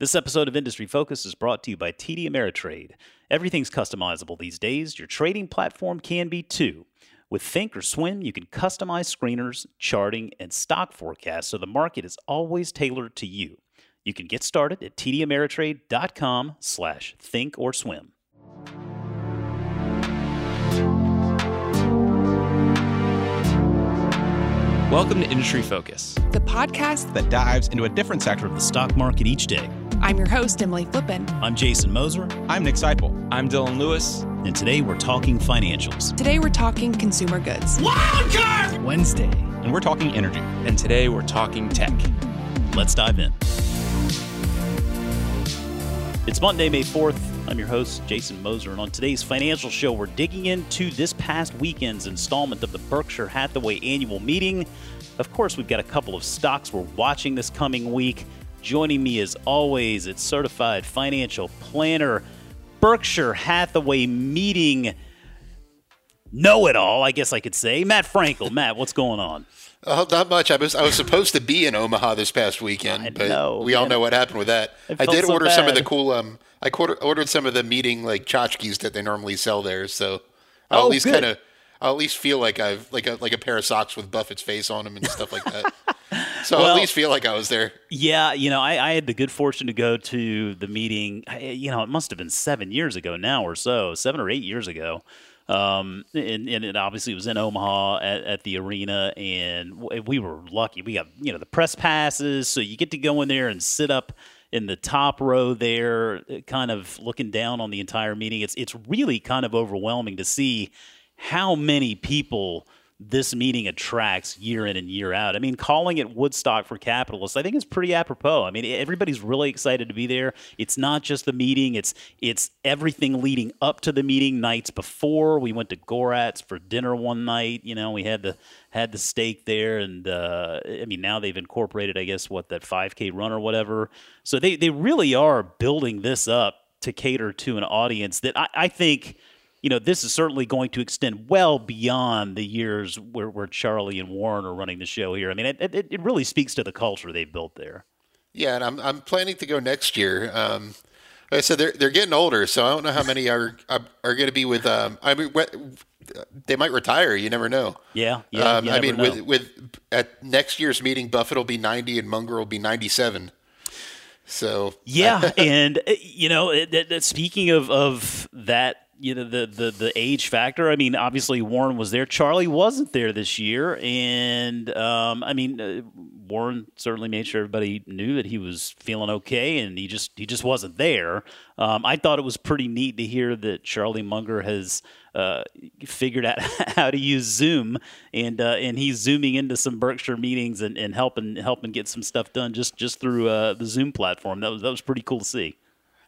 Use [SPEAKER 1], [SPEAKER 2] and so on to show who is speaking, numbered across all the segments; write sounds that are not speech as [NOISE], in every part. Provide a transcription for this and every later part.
[SPEAKER 1] This episode of Industry Focus is brought to you by TD Ameritrade. Everything's customizable these days. Your trading platform can be too. With Think or Swim, you can customize screeners, charting, and stock forecasts so the market is always tailored to you. You can get started at tdameritrade.com slash think or swim.
[SPEAKER 2] Welcome to Industry Focus,
[SPEAKER 3] the podcast
[SPEAKER 4] that dives into a different sector of the stock market each day.
[SPEAKER 3] I'm your host, Emily Flippen.
[SPEAKER 1] I'm Jason Moser.
[SPEAKER 4] I'm Nick Sciple.
[SPEAKER 2] I'm Dylan Lewis.
[SPEAKER 1] And today we're talking financials.
[SPEAKER 3] Today we're talking consumer goods.
[SPEAKER 1] Wildcard Wednesday.
[SPEAKER 4] And we're talking energy.
[SPEAKER 2] And today we're talking tech.
[SPEAKER 1] Let's dive in. It's Monday, May 4th. I'm your host, Jason Moser, and on today's financial show, we're digging into this past weekend's installment of the Berkshire Hathaway annual meeting. Of course, we've got a couple of stocks we're watching this coming week. Joining me as always, it's certified financial planner, Berkshire Hathaway meeting know it all, I guess I could say. Matt Frankel. Matt, what's going on?
[SPEAKER 5] Oh, not much. I was I was supposed to be in Omaha this past weekend,
[SPEAKER 1] I
[SPEAKER 5] but
[SPEAKER 1] know,
[SPEAKER 5] we all know what happened with that. I, did
[SPEAKER 1] so
[SPEAKER 5] order
[SPEAKER 1] bad.
[SPEAKER 5] some of the cool. Um, I ordered some of the meeting like tchotchkes that they normally sell there, so I'll
[SPEAKER 1] Oh,
[SPEAKER 5] at least kind of. I'll at least feel like I've like a like a pair of socks with Buffett's face on them and stuff like that. [LAUGHS] So
[SPEAKER 1] Well-
[SPEAKER 5] at least feel like I was there.
[SPEAKER 1] Yeah, you know, I, I had the good fortune to go to the meeting. You know, it must have been seven years ago now or so, seven or eight years ago. Um, and, and it obviously was in Omaha at, at the arena, and we were lucky. We got you know the press passes, so you get to go in there and sit up in the top row there, uh, kind of looking down on the entire meeting. It's it's really kind of overwhelming to see how many people this meeting attracts year in and year out. I mean, calling it Woodstock for capitalists, I think is pretty apropos. I mean, everybody's really excited to be there. It's not just the meeting; it's it's everything leading up to the meeting. Nights before, we went to Gorat's for dinner one night. You know, we had the had the steak there, and uh, I mean, now they've incorporated, I guess, what that 5K run or whatever. So they they really are building this up to cater to an audience that I, I think you know, this is certainly going to extend well beyond the years where, where Charlie and Warren are running the show here. I mean, it, it, it really speaks to the culture they've built there.
[SPEAKER 5] Yeah, and I'm I'm planning to go next year. Um, like I said they're they're getting older, so I don't know how many are are, are going to be with. Um, I mean, what, they might retire. You never know.
[SPEAKER 1] Yeah, yeah.
[SPEAKER 5] Um, I mean,
[SPEAKER 1] know.
[SPEAKER 5] with with at next year's meeting, Buffett will be 90 and Munger will be 97. So
[SPEAKER 1] Yeah, [LAUGHS] and uh, you know, it, it- speaking of of that, you know, the the the age factor. I mean, obviously Warren was there. Charlie wasn't there this year, and um, I mean, uh, Warren certainly made sure everybody knew that he was feeling okay, and he just he just wasn't there. Um, I thought it was pretty neat to hear that Charlie Munger has. Uh, figured out [LAUGHS] how to use Zoom, and uh, and he's zooming into some Berkshire meetings and, and helping helping get some stuff done just just through uh, the Zoom platform. That was that was pretty cool to see.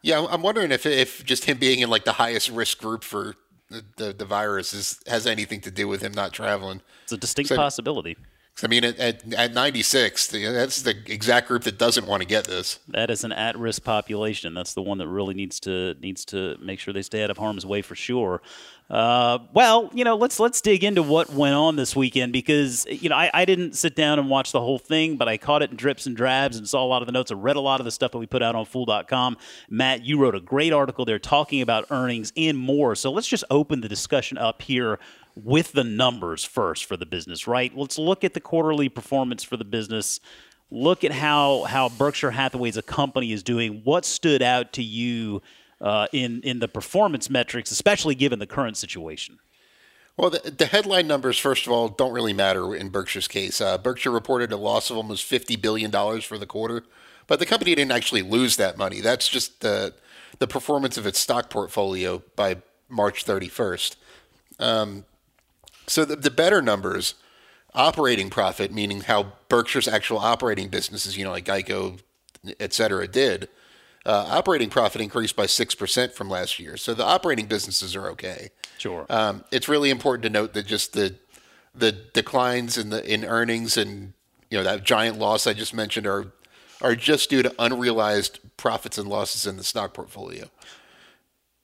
[SPEAKER 5] Yeah, I'm wondering if if just him being in like the highest risk group for the, the, the virus is, has anything to do with him not traveling.
[SPEAKER 1] It's a distinct possibility.
[SPEAKER 5] I mean, at, at, at 96, that's the exact group that doesn't want to get this.
[SPEAKER 1] That is an at-risk population. That's the one that really needs to needs to make sure they stay out of harm's way for sure. Uh, well, you know, let's let's dig into what went on this weekend because you know I, I didn't sit down and watch the whole thing, but I caught it in drips and drabs and saw a lot of the notes. I read a lot of the stuff that we put out on Fool.com. Matt, you wrote a great article there talking about earnings and more. So let's just open the discussion up here with the numbers first for the business, right? Let's look at the quarterly performance for the business look at how how Berkshire Hathaway as a company is doing. What stood out to you uh, in in the performance metrics, especially given the current situation?
[SPEAKER 5] Well, the, the headline numbers, first of all, don't really matter in Berkshire's case. Uh, Berkshire reported a loss of almost $50 billion for the quarter, but the company didn't actually lose that money. That's just the, the performance of its stock portfolio by March 31st. Um, so the, the better numbers, operating profit, meaning how Berkshire's actual operating businesses, you know, like Geico, et cetera, did, uh, operating profit increased by 6% from last year. So the operating businesses are okay.
[SPEAKER 1] Sure.
[SPEAKER 5] Um, it's really important to note that just the the declines in the in earnings and you know that giant loss I just mentioned are are just due to unrealized profits and losses in the stock portfolio.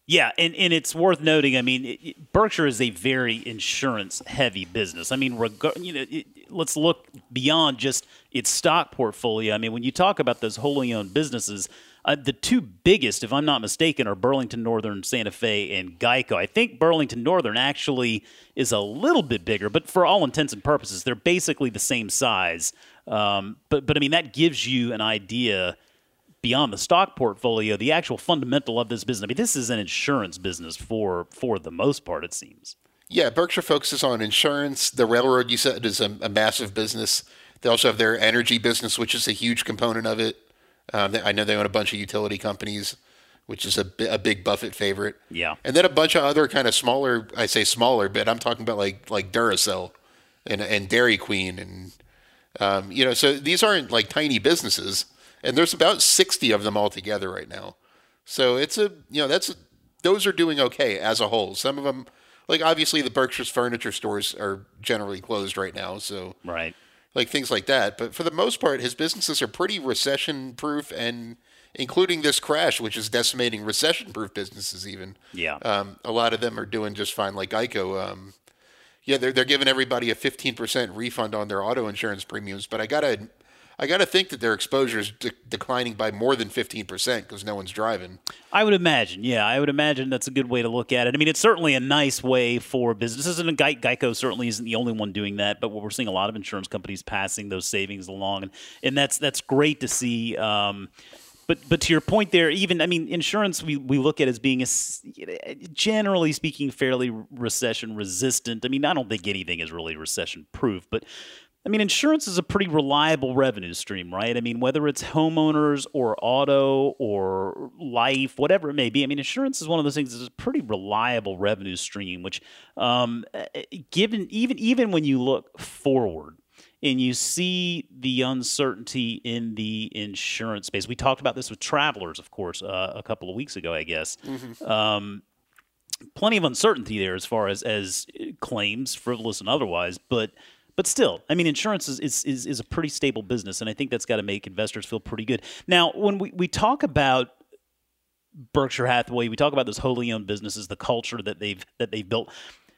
[SPEAKER 1] Yeah, and, and it's worth noting. I mean, it, Berkshire is a very insurance heavy business. I mean, reg- you know, it, let's look beyond just its stock portfolio. I mean, when you talk about those wholly owned businesses, Uh, the two biggest, if I'm not mistaken, are Burlington Northern, Santa Fe, and Geico. I think Burlington Northern actually is a little bit bigger, but for all intents and purposes, they're basically the same size. Um, but but I mean that gives you an idea beyond the stock portfolio, the actual fundamental of this business. I mean, this is an insurance business for for the most part, it seems.
[SPEAKER 5] Yeah, Berkshire focuses on insurance. The railroad, you said, is a, a massive business. They also have their energy business, which is a huge component of it. Um, I know they own a bunch of utility companies, which is a, a big Buffett favorite.
[SPEAKER 1] Yeah.
[SPEAKER 5] and then a bunch of other kind of smaller. I say smaller, but I'm talking about like like Duracell and and Dairy Queen, and um, you know, so these aren't like tiny businesses, and there's about 60 of them altogether right now. So it's a you know that's those are doing okay as a whole. Some of them, like obviously the Berkshire's furniture stores are generally closed right now, so
[SPEAKER 1] Right.
[SPEAKER 5] like things like that. But for the most part, his businesses are pretty recession proof, and including this crash, which is decimating recession proof businesses. Even
[SPEAKER 1] Yeah.
[SPEAKER 5] um, a lot of them are doing just fine. Like Geico, um, yeah, they're they're giving everybody a fifteen percent refund on their auto insurance premiums. But I gotta I gotta think that their exposure is de- declining by more than fifteen percent because no one's driving.
[SPEAKER 1] I would imagine, yeah, I would imagine that's a good way to look at it. I mean, it's certainly a nice way for businesses, and Ge- Geico certainly isn't the only one doing that. But we're seeing a lot of insurance companies passing those savings along, and, and that's that's great to see. Um, but but to your point there, even I mean, insurance we, we look at as being a generally speaking fairly recession resistant. I mean, I don't think anything is really recession proof, but I mean, insurance is a pretty reliable revenue stream, right? I mean, whether it's homeowners or auto or life, whatever it may be. I mean, insurance is one of those things that's a pretty reliable revenue stream. Which, um, eh, given even even when you look forward and you see the uncertainty in the insurance space, we talked about this with travelers, of course, uh, a couple of weeks ago, I guess. Um, plenty of uncertainty there as far as as claims, frivolous and otherwise, but but still, I mean, insurance is is, is, is a pretty stable business, and I think that's got to make investors feel pretty good. Now, when we, we talk about Berkshire Hathaway, we talk about those wholly owned businesses, the culture that they've that they've built.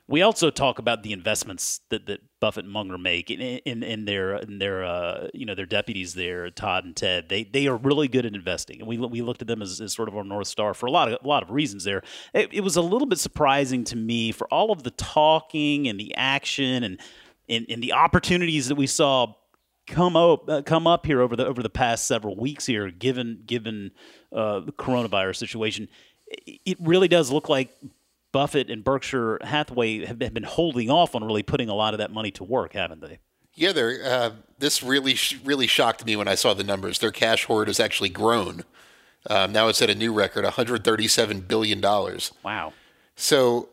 [SPEAKER 1] We also talk about the investments that, that Buffett and Munger make in, in, in their in their uh, you know their deputies there, Todd and Ted. They they are really good at investing, and we we looked at them as, as sort of our north star for a lot of a lot of reasons. There, it, it was a little bit surprising to me for all of the talking and the action and and, and the opportunities that we saw come up uh, come up here over the over the past several weeks here, given given uh, the coronavirus situation. It it really does look like Buffett and Berkshire Hathaway have been holding off on really putting a lot of that money to work, haven't they?
[SPEAKER 5] Yeah, they're, uh, this really really shocked me when I saw the numbers. Their cash hoard has actually grown. Um, now it's at a new record, 137 billion dollars.
[SPEAKER 1] Wow.
[SPEAKER 5] So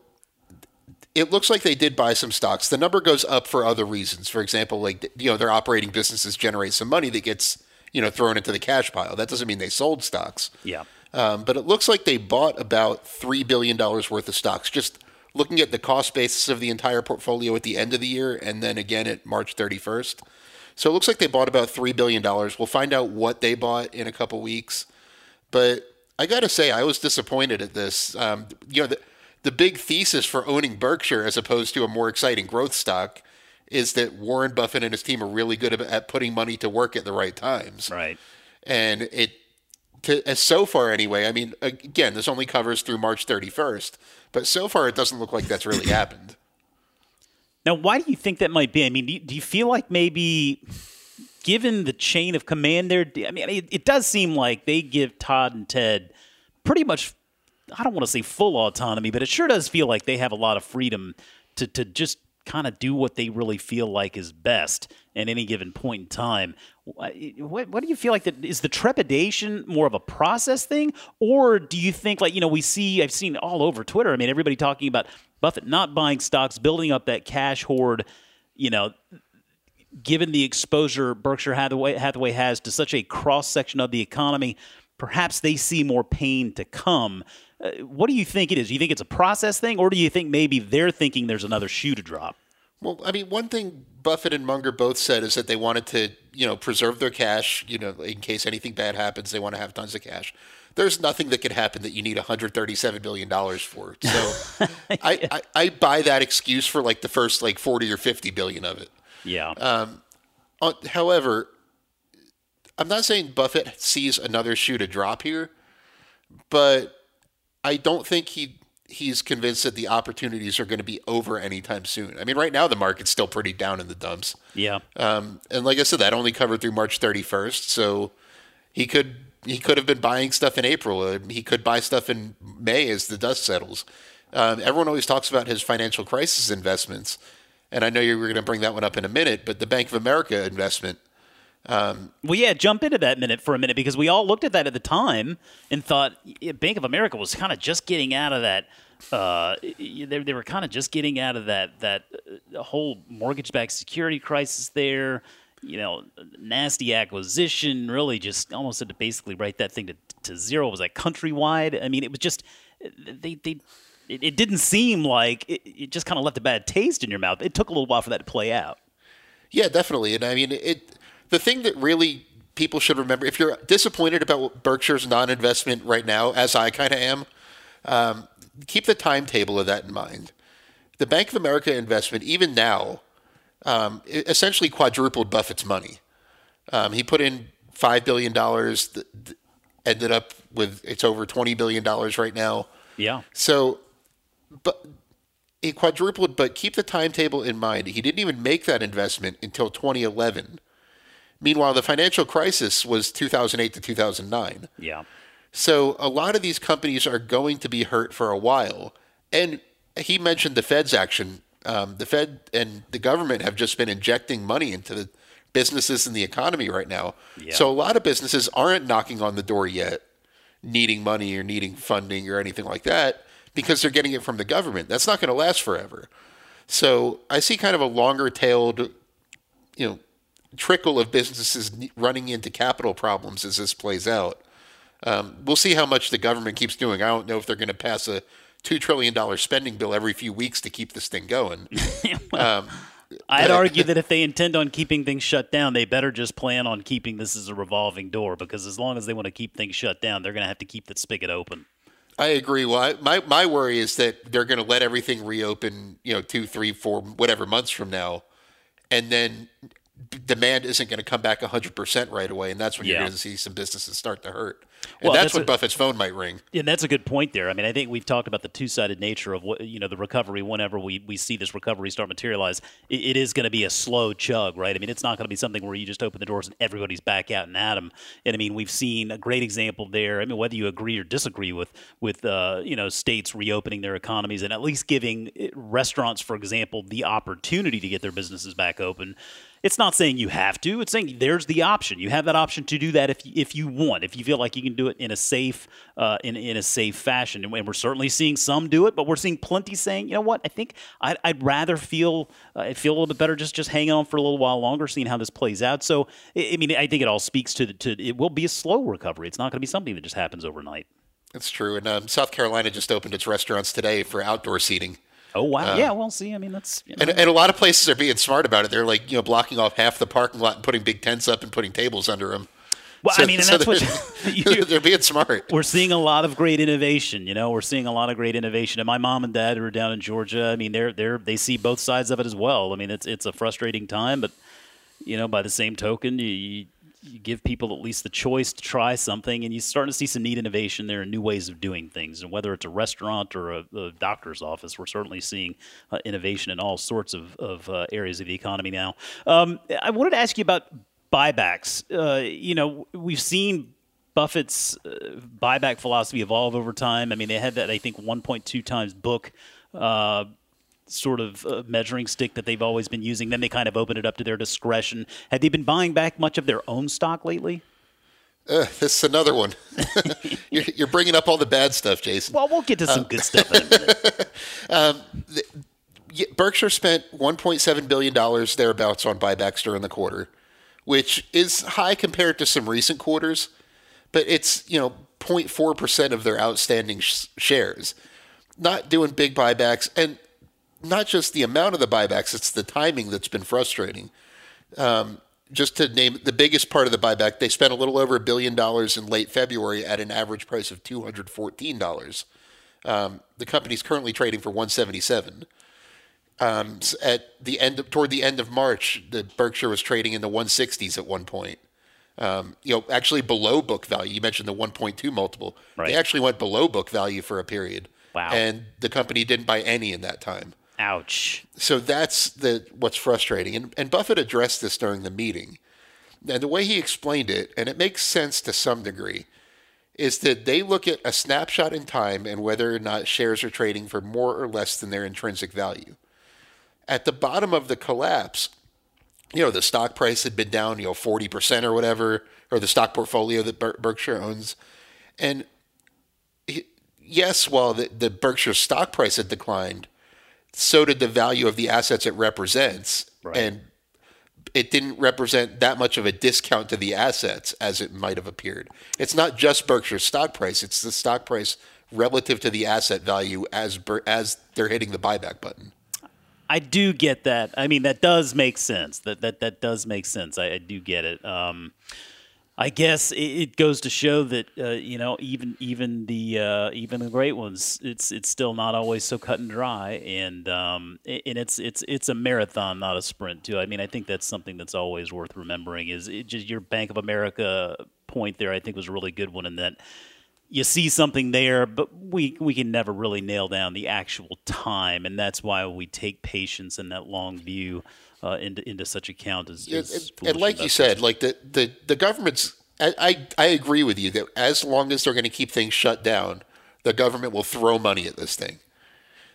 [SPEAKER 5] it looks like they did buy some stocks. The number goes up for other reasons. For example, like you know, their operating businesses generate some money that gets you know thrown into the cash pile. That doesn't mean they sold stocks.
[SPEAKER 1] Yeah.
[SPEAKER 5] Um, but it looks like they bought about three billion dollars worth of stocks. Just looking at the cost basis of the entire portfolio at the end of the year, and then again at March 31st. So it looks like they bought about three billion dollars. We'll find out what they bought in a couple weeks. But I got to say, I was disappointed at this. Um, you know, the, the big thesis for owning Berkshire as opposed to a more exciting growth stock is that Warren Buffett and his team are really good at putting money to work at the right times.
[SPEAKER 1] Right.
[SPEAKER 5] And it, to, as so far anyway, I mean, again, this only covers through March 31st, but so far it doesn't look like that's really [COUGHS] happened.
[SPEAKER 1] Now, why do you think that might be? I mean, do you, do you feel like maybe, given the chain of command there, I mean, it, it does seem like they give Todd and Ted pretty much, I don't want to say full autonomy, but it sure does feel like they have a lot of freedom to, to just kind of do what they really feel like is best at any given point in time. Eh, what, what do you feel like that is the trepidation more of a process thing, or do you think like you know we see I've seen all over Twitter. I mean, everybody talking about Buffett not buying stocks, building up that cash hoard. You know, given the exposure Berkshire Hathaway, Hathaway has to such a cross section of the economy, perhaps they see more pain to come. Uh, what do you think it is? Do you think it's a process thing, or do you think maybe they're thinking there's another shoe to drop?
[SPEAKER 5] Well, I mean, one thing Buffett and Munger both said is that they wanted to, you know, preserve their cash, you know, in case anything bad happens, they want to have tons of cash. There's nothing that could happen that you need 137 billion dollars for. So [LAUGHS] I, I, I buy that excuse for like the first like 40 or 50 billion of it.
[SPEAKER 1] Yeah.
[SPEAKER 5] Uh, however, I'm not saying Buffett sees another shoe to drop here, but I don't think he he's convinced that the opportunities are going to be over anytime soon. I mean, right now the market's still pretty down in the dumps.
[SPEAKER 1] Yeah.
[SPEAKER 5] Um, and like I said, that only covered through March 31st, so he could he could have been buying stuff in April. He could buy stuff in May as the dust settles. Um, everyone always talks about his financial crisis investments, and I know you were going to bring that one up in a minute. But the Bank of America investment,
[SPEAKER 1] Well, yeah, jump into that minute for a minute because we all looked at that at the time and thought Bank of America was kind of just getting out of that. Uh, they, they were kind of just getting out of that that uh, whole mortgage-backed security crisis there. You know, nasty acquisition. Really, just almost had to basically write that thing to, to zero. Was that countrywide? I mean, it was just they they. It, it didn't seem like it, it just kind of left a bad taste in your mouth. It took a little while for that to play out.
[SPEAKER 5] yeah, definitely. And I mean, it the thing that really people should remember if you're disappointed about Berkshire's non-investment right now, as I kind of am, um, keep the timetable of that in mind. The Bank of America investment, even now, um, essentially quadrupled Buffett's money. Um, he put in five billion dollars, th- th- ended up with it's over twenty billion dollars right now.
[SPEAKER 1] Yeah.
[SPEAKER 5] So, but he quadrupled. But keep the timetable in mind. He didn't even make that investment until 2011. Meanwhile, the financial crisis was 2008 to 2009.
[SPEAKER 1] Yeah.
[SPEAKER 5] So a lot of these companies are going to be hurt for a while. And he mentioned the Fed's action. Um, the Fed and the government have just been injecting money into the businesses and the economy right now.
[SPEAKER 1] Yeah.
[SPEAKER 5] So a lot of businesses aren't knocking on the door yet, needing money or needing funding or anything like that because they're getting it from the government. That's not going to last forever. So I see kind of a longer tailed, you know, trickle of businesses running into capital problems as this plays out. Um, we'll see how much the government keeps doing. I don't know if they're going to pass a two trillion dollar spending bill every few weeks to keep this thing going. [LAUGHS]
[SPEAKER 1] I'd argue that if they intend on keeping things shut down, they better just plan on keeping this as a revolving door because as long as they want to keep things shut down, they're going to have to keep the spigot open.
[SPEAKER 5] I agree. Well, I, my my worry is that they're going to let everything reopen, you know, two, three, four, whatever months from now, and then demand isn't going to come back 100% right away, and that's when you're going to see some businesses start to hurt. And
[SPEAKER 1] Well,
[SPEAKER 5] that's,
[SPEAKER 1] that's
[SPEAKER 5] when
[SPEAKER 1] a-
[SPEAKER 5] Buffett's phone might ring.
[SPEAKER 1] And that's a good point there. I mean, I think we've talked about the two-sided nature of what you know the recovery. Whenever we, we see this recovery start materialize, it, it is going to be a slow chug, right? I mean, it's not going to be something where you just open the doors and everybody's back out and at 'em. And I mean, we've seen a great example there. I mean, whether you agree or disagree with with uh, you know states reopening their economies and at least giving eh, restaurants, for example, the opportunity to get their businesses back open. It's not saying you have to. It's saying there's the option. You have that option to do that if if you want. If you feel like you can do it in a safe uh, in in a safe fashion, and we're certainly seeing some do it, but we're seeing plenty saying, you know what? I think I'd, I'd rather feel uh, feel a little bit better just just hanging on for a little while longer, seeing how this plays out. So I I mean, I think it all speaks to the, to it will be a slow recovery. It's not going to be something that just happens overnight.
[SPEAKER 5] That's true. And um, South Carolina just opened its restaurants today for outdoor seating.
[SPEAKER 1] Oh wow, uh, yeah. Well, see, I mean, that's you know,
[SPEAKER 5] And, and a lot of places are being smart about it. They're like, you know, blocking off half the parking lot and putting big tents up and putting tables under them.
[SPEAKER 1] well, I mean, and that's what
[SPEAKER 5] they're, [LAUGHS]
[SPEAKER 1] you, [LAUGHS]
[SPEAKER 5] they're being smart.
[SPEAKER 1] we're seeing a lot of great innovation. You know, we're seeing a lot of great innovation. And my mom and dad are down in Georgia. I mean, they're they're they see both sides of it as well. I mean, it's it's a frustrating time, but you know, by the same token, you, you, give people at least the choice to try something, and you're starting to see some neat innovation there and new ways of doing things. And whether it's a restaurant or a, a doctor's office, we're certainly seeing uh, innovation in all sorts of, of uh, areas of the economy now. Um, I wanted to ask you about buybacks. Uh, you know, we've seen Buffett's uh, buyback philosophy evolve over time. I mean, they had that I think 1.2 times book uh, sort of uh, measuring stick that they've always been using. Then they kind of open it up to their discretion. Had they been buying back much of their own stock lately?
[SPEAKER 5] Uh, this is another one. [LAUGHS] you're, you're bringing up all the bad stuff, Jason.
[SPEAKER 1] Well, we'll get to some good stuff in a minute. [LAUGHS]
[SPEAKER 5] Yeah, Berkshire spent 1.7 billion dollars thereabouts on buybacks during the quarter, which is high compared to some recent quarters, but it's you know 0.4 percent of their outstanding sh- shares. Not doing big buybacks, and not just the amount of the buybacks; it's the timing that's been frustrating. Um, just to name the biggest part of the buyback, they spent a little over a billion dollars in late February at an average price of two hundred fourteen dollars. Um, the company's currently trading for one seventy seven at the end of, toward the end of March, the Berkshire was trading in the 160s at one point. Um, you know, actually below book value. You mentioned the 1.2 multiple.
[SPEAKER 1] Right.
[SPEAKER 5] They actually went below book value for a period.
[SPEAKER 1] Wow.
[SPEAKER 5] And the company didn't buy any in that time.
[SPEAKER 1] Ouch.
[SPEAKER 5] So that's the what's frustrating. And, and Buffett addressed this during the meeting. And the way he explained it, and it makes sense to some degree, is that they look at a snapshot in time and whether or not shares are trading for more or less than their intrinsic value. At the bottom of the collapse, you know, the stock price had been down, you know, 40% or whatever, or the stock portfolio that Ber- Berkshire owns. And yes, while the, the Berkshire stock price had declined, so did the value of the assets it represents.
[SPEAKER 1] Right.
[SPEAKER 5] And it didn't represent that much of a discount to the assets as it might have appeared. It's not just Berkshire's stock price, it's the stock price relative to the asset value as as they're hitting the buyback button.
[SPEAKER 1] I do get that. I mean, that does make sense. That that that does make sense. I, I do get it. Um, I guess it, goes to show that uh, you know even even the uh, even the great ones, it's it's still not always so cut and dry, and um, and it's it's it's a marathon, not a sprint. Too. I mean, I think that's something that's always worth remembering. Is just your Bank of America point there? I think was a really good one in that you see something there, but we we can never really nail down the actual time, and that's why we take patience and that long view uh, into into such account as,
[SPEAKER 5] Yeah,
[SPEAKER 1] as
[SPEAKER 5] and, and like you said, like the, the, the government's, I, I, I agree with you that as long as they're going to keep things shut down, the government will throw money at this thing.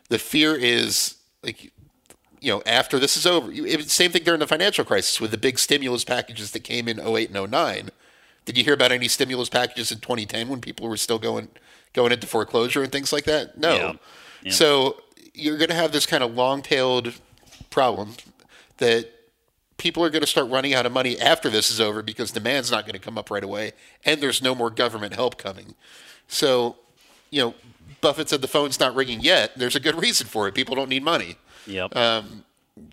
[SPEAKER 5] The fear is like, you know, after this is over, same thing during the financial crisis with the big stimulus packages that came in 08 and 09. Did you hear about any stimulus packages in 2010 when people were still going going into foreclosure and things like that? No.
[SPEAKER 1] Yeah. Yeah.
[SPEAKER 5] So you're going to have this kind of long-tailed problem that people are going to start running out of money after this is over because demand's not going to come up right away and there's no more government help coming. So, you know, Buffett said the phone's not ringing yet. There's a good reason for it. People don't need money
[SPEAKER 1] Yep.
[SPEAKER 5] Um,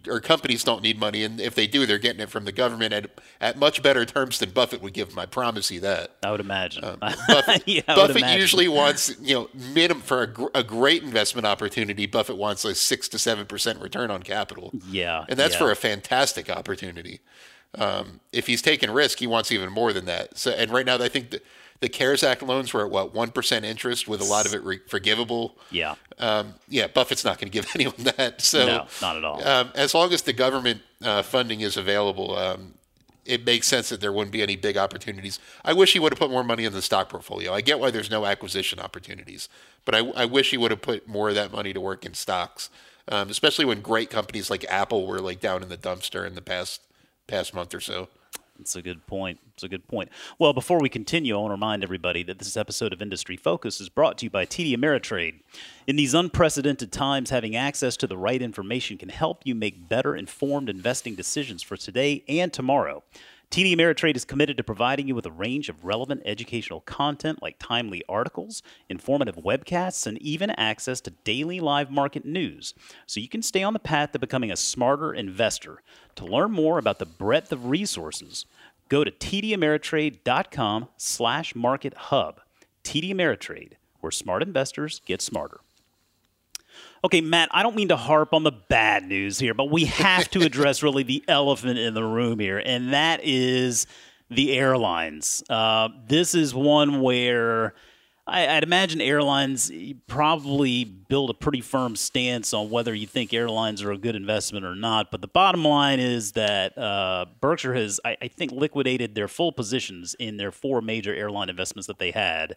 [SPEAKER 5] or companies don't need money, and if they do, they're getting it from the government at at much better terms than Buffett would give them. I promise you that.
[SPEAKER 1] I would imagine. [LAUGHS]
[SPEAKER 5] Buffett,
[SPEAKER 1] Yeah, I would
[SPEAKER 5] Buffett
[SPEAKER 1] imagine.
[SPEAKER 5] usually wants you know minimum for a, gr- a great investment opportunity. Buffett wants a six to seven percent return on capital.
[SPEAKER 1] Yeah,
[SPEAKER 5] and that's
[SPEAKER 1] yeah.
[SPEAKER 5] for a fantastic opportunity. Um, if he's taking risk, he wants even more than that. So, and right now, I think the, the CARES Act loans were at what one percent interest, with a lot of it re- forgivable.
[SPEAKER 1] Yeah.
[SPEAKER 5] Um, yeah, Buffett's not going to give [LAUGHS] anyone that. So
[SPEAKER 1] No, not at all.
[SPEAKER 5] Um, as long as the government uh, funding is available, um, it makes sense that there wouldn't be any big opportunities. I wish he would have put more money in the stock portfolio. I get why there's no acquisition opportunities, but I, I wish he would have put more of that money to work in stocks, um, especially when great companies like Apple were like down in the dumpster in the past past month or so.
[SPEAKER 1] That's a good point. It's a good point. Well, before we continue, I want to remind everybody that this episode of Industry Focus is brought to you by TD Ameritrade. In these unprecedented times, having access to the right information can help you make better informed investing decisions for today and tomorrow. TD Ameritrade is committed to providing you with a range of relevant educational content like timely articles, informative webcasts, and even access to daily live market news so you can stay on the path to becoming a smarter investor. To learn more about the breadth of resources, go to tdameritrade.com slash market hub. TD Ameritrade, where smart investors get smarter. Okay, Matt, I don't mean to harp on the bad news here, but we have to [LAUGHS] address really the elephant in the room here, and that is the airlines. Uh, this is one where I, I'd imagine airlines probably build a pretty firm stance on whether you think airlines are a good investment or not. But the bottom line is that uh, Berkshire has, I, I think, liquidated their full positions in their four major airline investments that they had.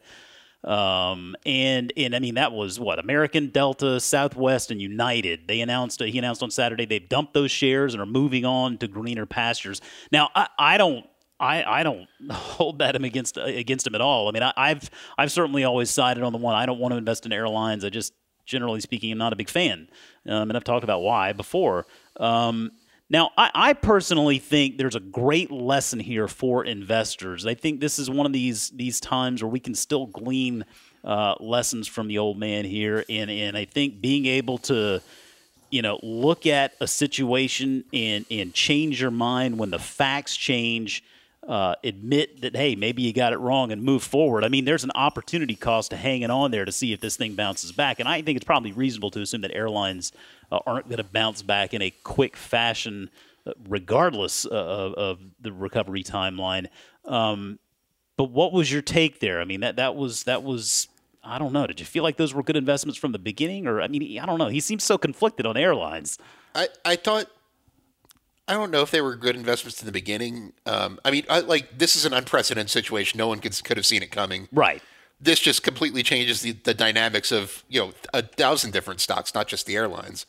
[SPEAKER 1] Um, and and I mean that was what American, Delta, Southwest, and United. They announced he announced on Saturday they've dumped those shares and are moving on to greener pastures. Now I, I don't. I, I don't [LAUGHS] hold that him against against him at all. I mean, I, I've I've certainly always sided on the one I don't want to invest in airlines. I just, generally speaking, I'm not a big fan, um, and I've talked about why before. Um, now, I, I personally think there's a great lesson here for investors. I think this is one of these these times where we can still glean uh, lessons from the old man here, and and I think being able to, you know, look at a situation and and change your mind when the facts change. Uh, admit that hey maybe you got it wrong and move forward. I mean, there's an opportunity cost to hanging on there to see if this thing bounces back, and I think it's probably reasonable to assume that airlines aren't going to bounce back in a quick fashion, uh, regardless uh, of, of the recovery timeline. Um, but what was your take there? I mean, that that was that was I don't know. Did you feel like those were good investments from the beginning, or I mean, I don't know. He seems so conflicted on airlines.
[SPEAKER 5] I, I thought I don't know if they were good investments in the beginning. Um, I mean, I, like this is an unprecedented situation. No one could, could have seen it coming.
[SPEAKER 1] Right.
[SPEAKER 5] This just completely changes the, the dynamics of you know a thousand different stocks, not just the airlines.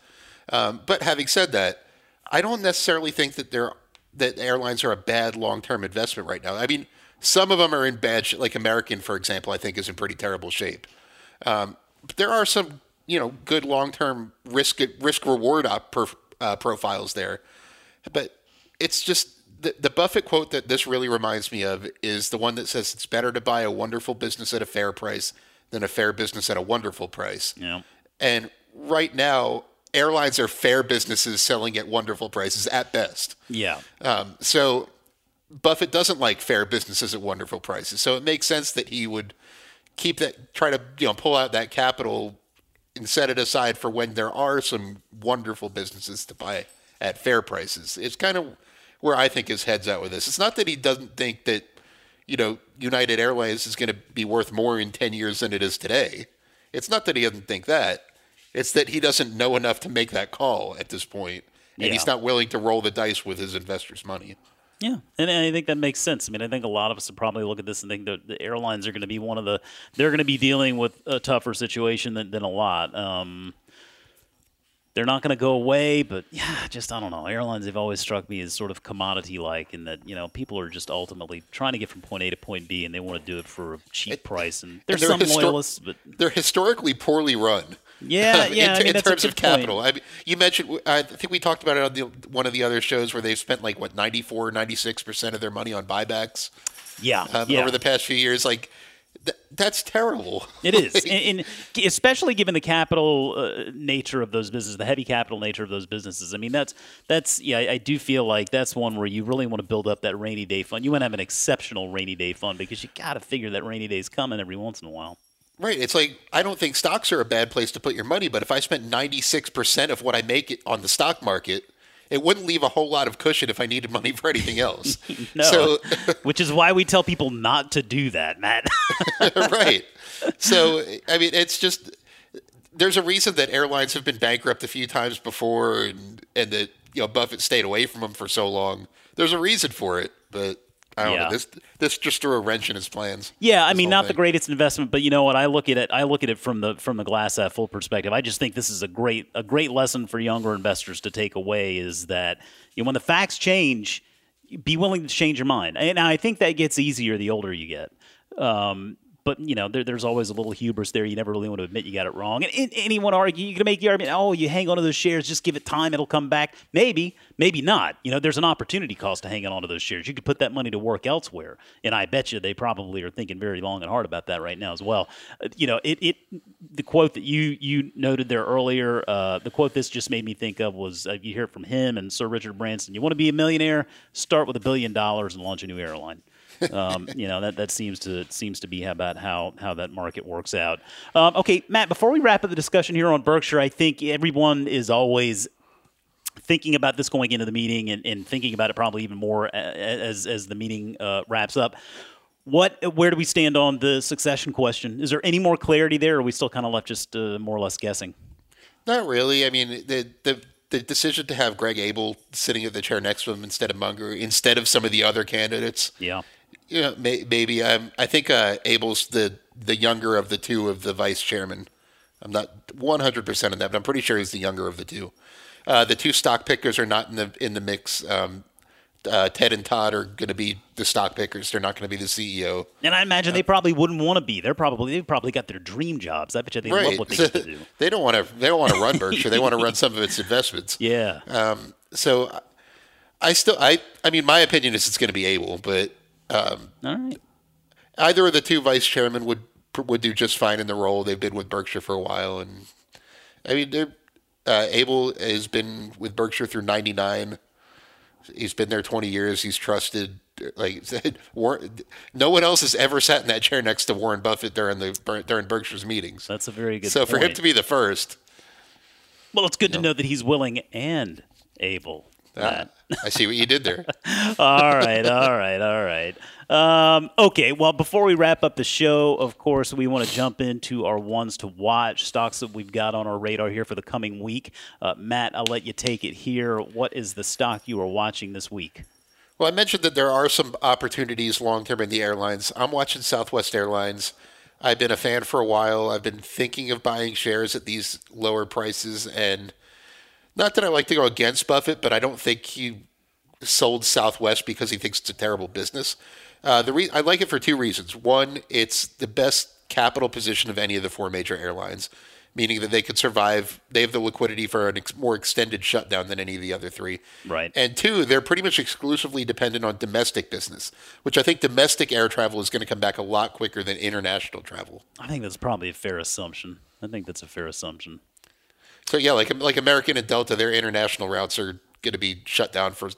[SPEAKER 5] Um, but having said that, I don't necessarily think that they're that airlines are a bad long term investment right now. I mean, some of them are in bad shape. Like American, for example, I think is in pretty terrible shape. Um, but there are some you know good long term risk risk reward op per, uh, profiles there. But it's just the, the Buffett quote that this really reminds me of is the one that says it's better to buy a wonderful business at a fair price than a fair business at a wonderful price.
[SPEAKER 1] Yeah.
[SPEAKER 5] And right now, airlines are fair businesses selling at wonderful prices at best.
[SPEAKER 1] Yeah.
[SPEAKER 5] Um, so Buffett doesn't like fair businesses at wonderful prices. So it makes sense that he would keep that, try to you know pull out that capital and set it aside for when there are some wonderful businesses to buy at fair prices. It's kind of where I think his head's at with this. It's not that he doesn't think that you know United Airlines is going to be worth more in 10 years than it is today. It's not that he doesn't think that. It's that he doesn't know enough to make that call at this point, and
[SPEAKER 1] Yeah.
[SPEAKER 5] he's not willing to roll the dice with his investors' money.
[SPEAKER 1] Yeah, and I think that makes sense. I mean, I think a lot of us would probably look at this and think that the airlines are going to be one of the they're going to be dealing with a tougher situation than, than a lot. Um, they're not going to go away, but yeah, just I don't know. Airlines have always struck me as sort of commodity like, in that you know people are just ultimately trying to get from point A to point B, and they want to do it for a cheap price. And there's
[SPEAKER 5] they're
[SPEAKER 1] some
[SPEAKER 5] histor-
[SPEAKER 1] loyalists, but
[SPEAKER 5] They're historically poorly run.
[SPEAKER 1] Yeah, [LAUGHS]
[SPEAKER 5] in,
[SPEAKER 1] yeah. I mean,
[SPEAKER 5] in terms of capital. I mean, you mentioned, I think we talked about it on the, one of the other shows where they've spent like, what, 94, 96% of their money on buybacks
[SPEAKER 1] Yeah,
[SPEAKER 5] um,
[SPEAKER 1] yeah.
[SPEAKER 5] over the past few years. Like, th- that's terrible.
[SPEAKER 1] It is, [LAUGHS] and, and especially given the capital uh, nature of those businesses, the heavy capital nature of those businesses. I mean, that's that's yeah. I, I do feel like that's one where you really want to build up that rainy day fund. You want to have an exceptional rainy day fund because you got to figure that rainy day's coming every once in a while.
[SPEAKER 5] Right. It's like I don't think stocks are a bad place to put your money, but if I spent 96% of what I make on the stock market, it wouldn't leave a whole lot of cushion if I needed money for anything else. [LAUGHS]
[SPEAKER 1] No,
[SPEAKER 5] So, [LAUGHS]
[SPEAKER 1] which is why we tell people not to do that, Matt. [LAUGHS]
[SPEAKER 5] right. So, I mean, it's just there's a reason that airlines have been bankrupt a few times before and and that, you know, Buffett stayed away from them for so long. There's a reason for it, but I don't
[SPEAKER 1] Yeah.
[SPEAKER 5] know. This this just threw a wrench in his plans.
[SPEAKER 1] Yeah, I mean, not the greatest investment, but you know what? I look at it. I look at it from the from the glass half full perspective. I just think this is a great a great lesson for younger investors to take away is that you know, when the facts change, be willing to change your mind. And I think that gets easier the older you get. Um, but you know, there, there's always a little hubris there. You never really want to admit you got it wrong. And, and anyone argue, you can make the argument, oh, you hang on to those shares, just give it time, it'll come back. Maybe, maybe not. You know, there's an opportunity cost to hanging on to those shares. You could put that money to work elsewhere, and I bet you they probably are thinking very long and hard about that right now as well. Uh, you know, it, it the quote that you you noted there earlier, uh, the quote this just made me think of was uh, you hear it from him and Sir Richard Branson. You want to be a millionaire? Start with a billion dollars and launch a new airline um, you know that that seems to seems to be about how how that market works out. Um, okay, Matt. Before we wrap up the discussion here on Berkshire, I think everyone is always thinking about this going into the meeting and, and thinking about it probably even more as as the meeting uh, wraps up. What where do we stand on the succession question? Is there any more clarity there, or are we still kind of left just uh, more or less guessing?
[SPEAKER 5] Not really. I mean, the the the decision to have Greg Abel sitting at the chair next to him instead of Munger, instead of some of the other candidates,
[SPEAKER 1] Yeah.
[SPEAKER 5] You know, may, maybe um, I think uh, Abel's the the younger of the two of the vice chairman. I'm not 100 percent on that, but I'm pretty sure he's the younger of the two. Uh, the two stock pickers are not in the in the mix. Um, uh, Ted and Todd are going to be the stock pickers. They're not going to be the CEO.
[SPEAKER 1] And I imagine they probably wouldn't want to be. They're probably they've probably got their dream jobs. I bet you they love what they to do. [LAUGHS]
[SPEAKER 5] they don't want to. They don't want to run Berkshire. they want to run some of its investments. [LAUGHS]
[SPEAKER 1] Yeah.
[SPEAKER 5] Um, so I still, I, I mean, my opinion is it's going to be Abel, but um,
[SPEAKER 1] All right.
[SPEAKER 5] either of the two vice chairmen would would do just fine in the role. They've been with Berkshire for a while, and I mean, they're, uh, Abel has been with Berkshire through '99. He's been there 20 years. He's trusted. Like [LAUGHS] Warren, no one else has ever sat in that chair next to Warren Buffett during the during Berkshire's meetings.
[SPEAKER 1] That's a very good.
[SPEAKER 5] so for him to be the first,
[SPEAKER 1] well, it's good to know that he's willing and able.
[SPEAKER 5] Ah, I see what you did there. [LAUGHS]
[SPEAKER 1] all right, all right, all right. Um, okay, well, before we wrap up the show, of course, we want to jump into our ones to watch stocks that we've got on our radar here for the coming week. Uh, Matt, I'll let you take it here. What is the stock you are watching this week?
[SPEAKER 5] Well, I mentioned that there are some opportunities long term in the airlines. I'm watching Southwest Airlines. I've been a fan for a while. I've been thinking of buying shares at these lower prices and not that I like to go against Buffett, but I don't think he sold Southwest because he thinks it's a terrible business. Uh, the re- I like it for two reasons. One, it's the best capital position of any of the four major airlines, meaning that they could survive. They have the liquidity for a ex- more extended shutdown than any of the other three.
[SPEAKER 1] Right.
[SPEAKER 5] And two, they're pretty much exclusively dependent on domestic business, which I think domestic air travel is going to come back a lot quicker than international travel.
[SPEAKER 1] I think that's probably a fair assumption. I think that's a fair assumption.
[SPEAKER 5] So yeah, like like American and Delta, their international routes are going to be shut down for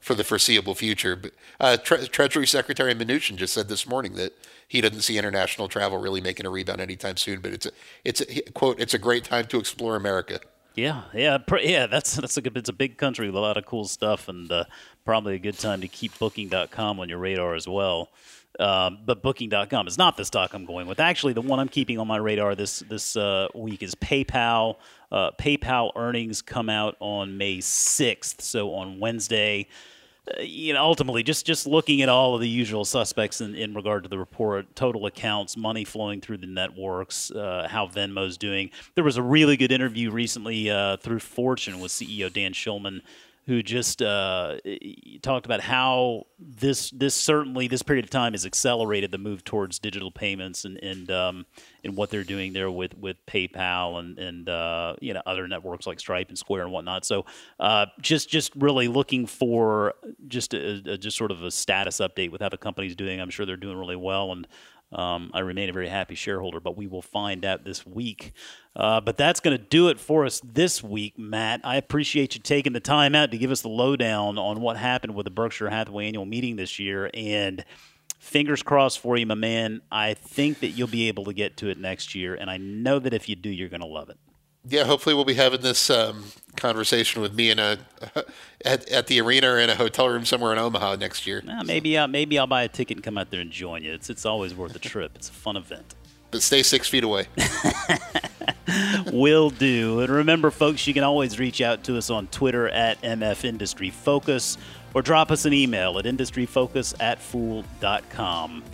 [SPEAKER 5] for the foreseeable future. But uh, Tre- Treasury Secretary Mnuchin just said this morning that he doesn't see international travel really making a rebound anytime soon. But it's a, it's a, quote it's a great time to explore America.
[SPEAKER 1] Yeah, yeah, pr- yeah. That's that's a good. It's a big country with a lot of cool stuff, and uh, probably a good time to keep Booking.com on your radar as well. Um, but Booking.com is not the stock I'm going with. Actually, the one I'm keeping on my radar this this uh, week is PayPal. Uh, PayPal earnings come out on May 6th, so on Wednesday. Uh, you know, ultimately, just just looking at all of the usual suspects in, in regard to the report, total accounts, money flowing through the networks, uh, how Venmo's doing. There was a really good interview recently uh, through Fortune with CEO Dan Schulman who just uh, talked about how this this certainly this period of time has accelerated the move towards digital payments and and um, and what they're doing there with with PayPal and and uh, you know other networks like Stripe and Square and whatnot. So uh, just just really looking for just a, a, just sort of a status update with how the company's doing. I'm sure they're doing really well and. Um, I remain a very happy shareholder, but we will find out this week. Uh, but that's going to do it for us this week, Matt. I appreciate you taking the time out to give us the lowdown on what happened with the Berkshire Hathaway annual meeting this year. And fingers crossed for you, my man. I think that you'll be able to get to it next year. And I know that if you do, you're going to love it.
[SPEAKER 5] Yeah, hopefully we'll be having this um, conversation with me in a [LAUGHS] at, at the arena or in a hotel room somewhere in Omaha next year.
[SPEAKER 1] Well, maybe uh, maybe I'll buy a ticket and come out there and join you. It's it's always worth a trip. It's a fun event.
[SPEAKER 5] But stay six feet away. [LAUGHS]
[SPEAKER 1] Will do. And remember, folks, you can always reach out to us on Twitter at MF Industry Focus or drop us an email at industryfocus at fool.com.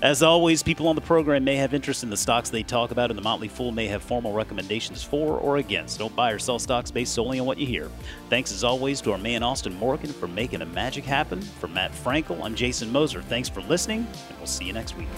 [SPEAKER 1] As always, people on the program may have interest in the stocks they talk about, and the Motley Fool may have formal recommendations for or against. Don't buy or sell stocks based solely on what you hear. Thanks as always to our man Austin Morgan for making the magic happen. For Matt Frankel, I'm Jason Moser. Thanks for listening, and we'll see you next week.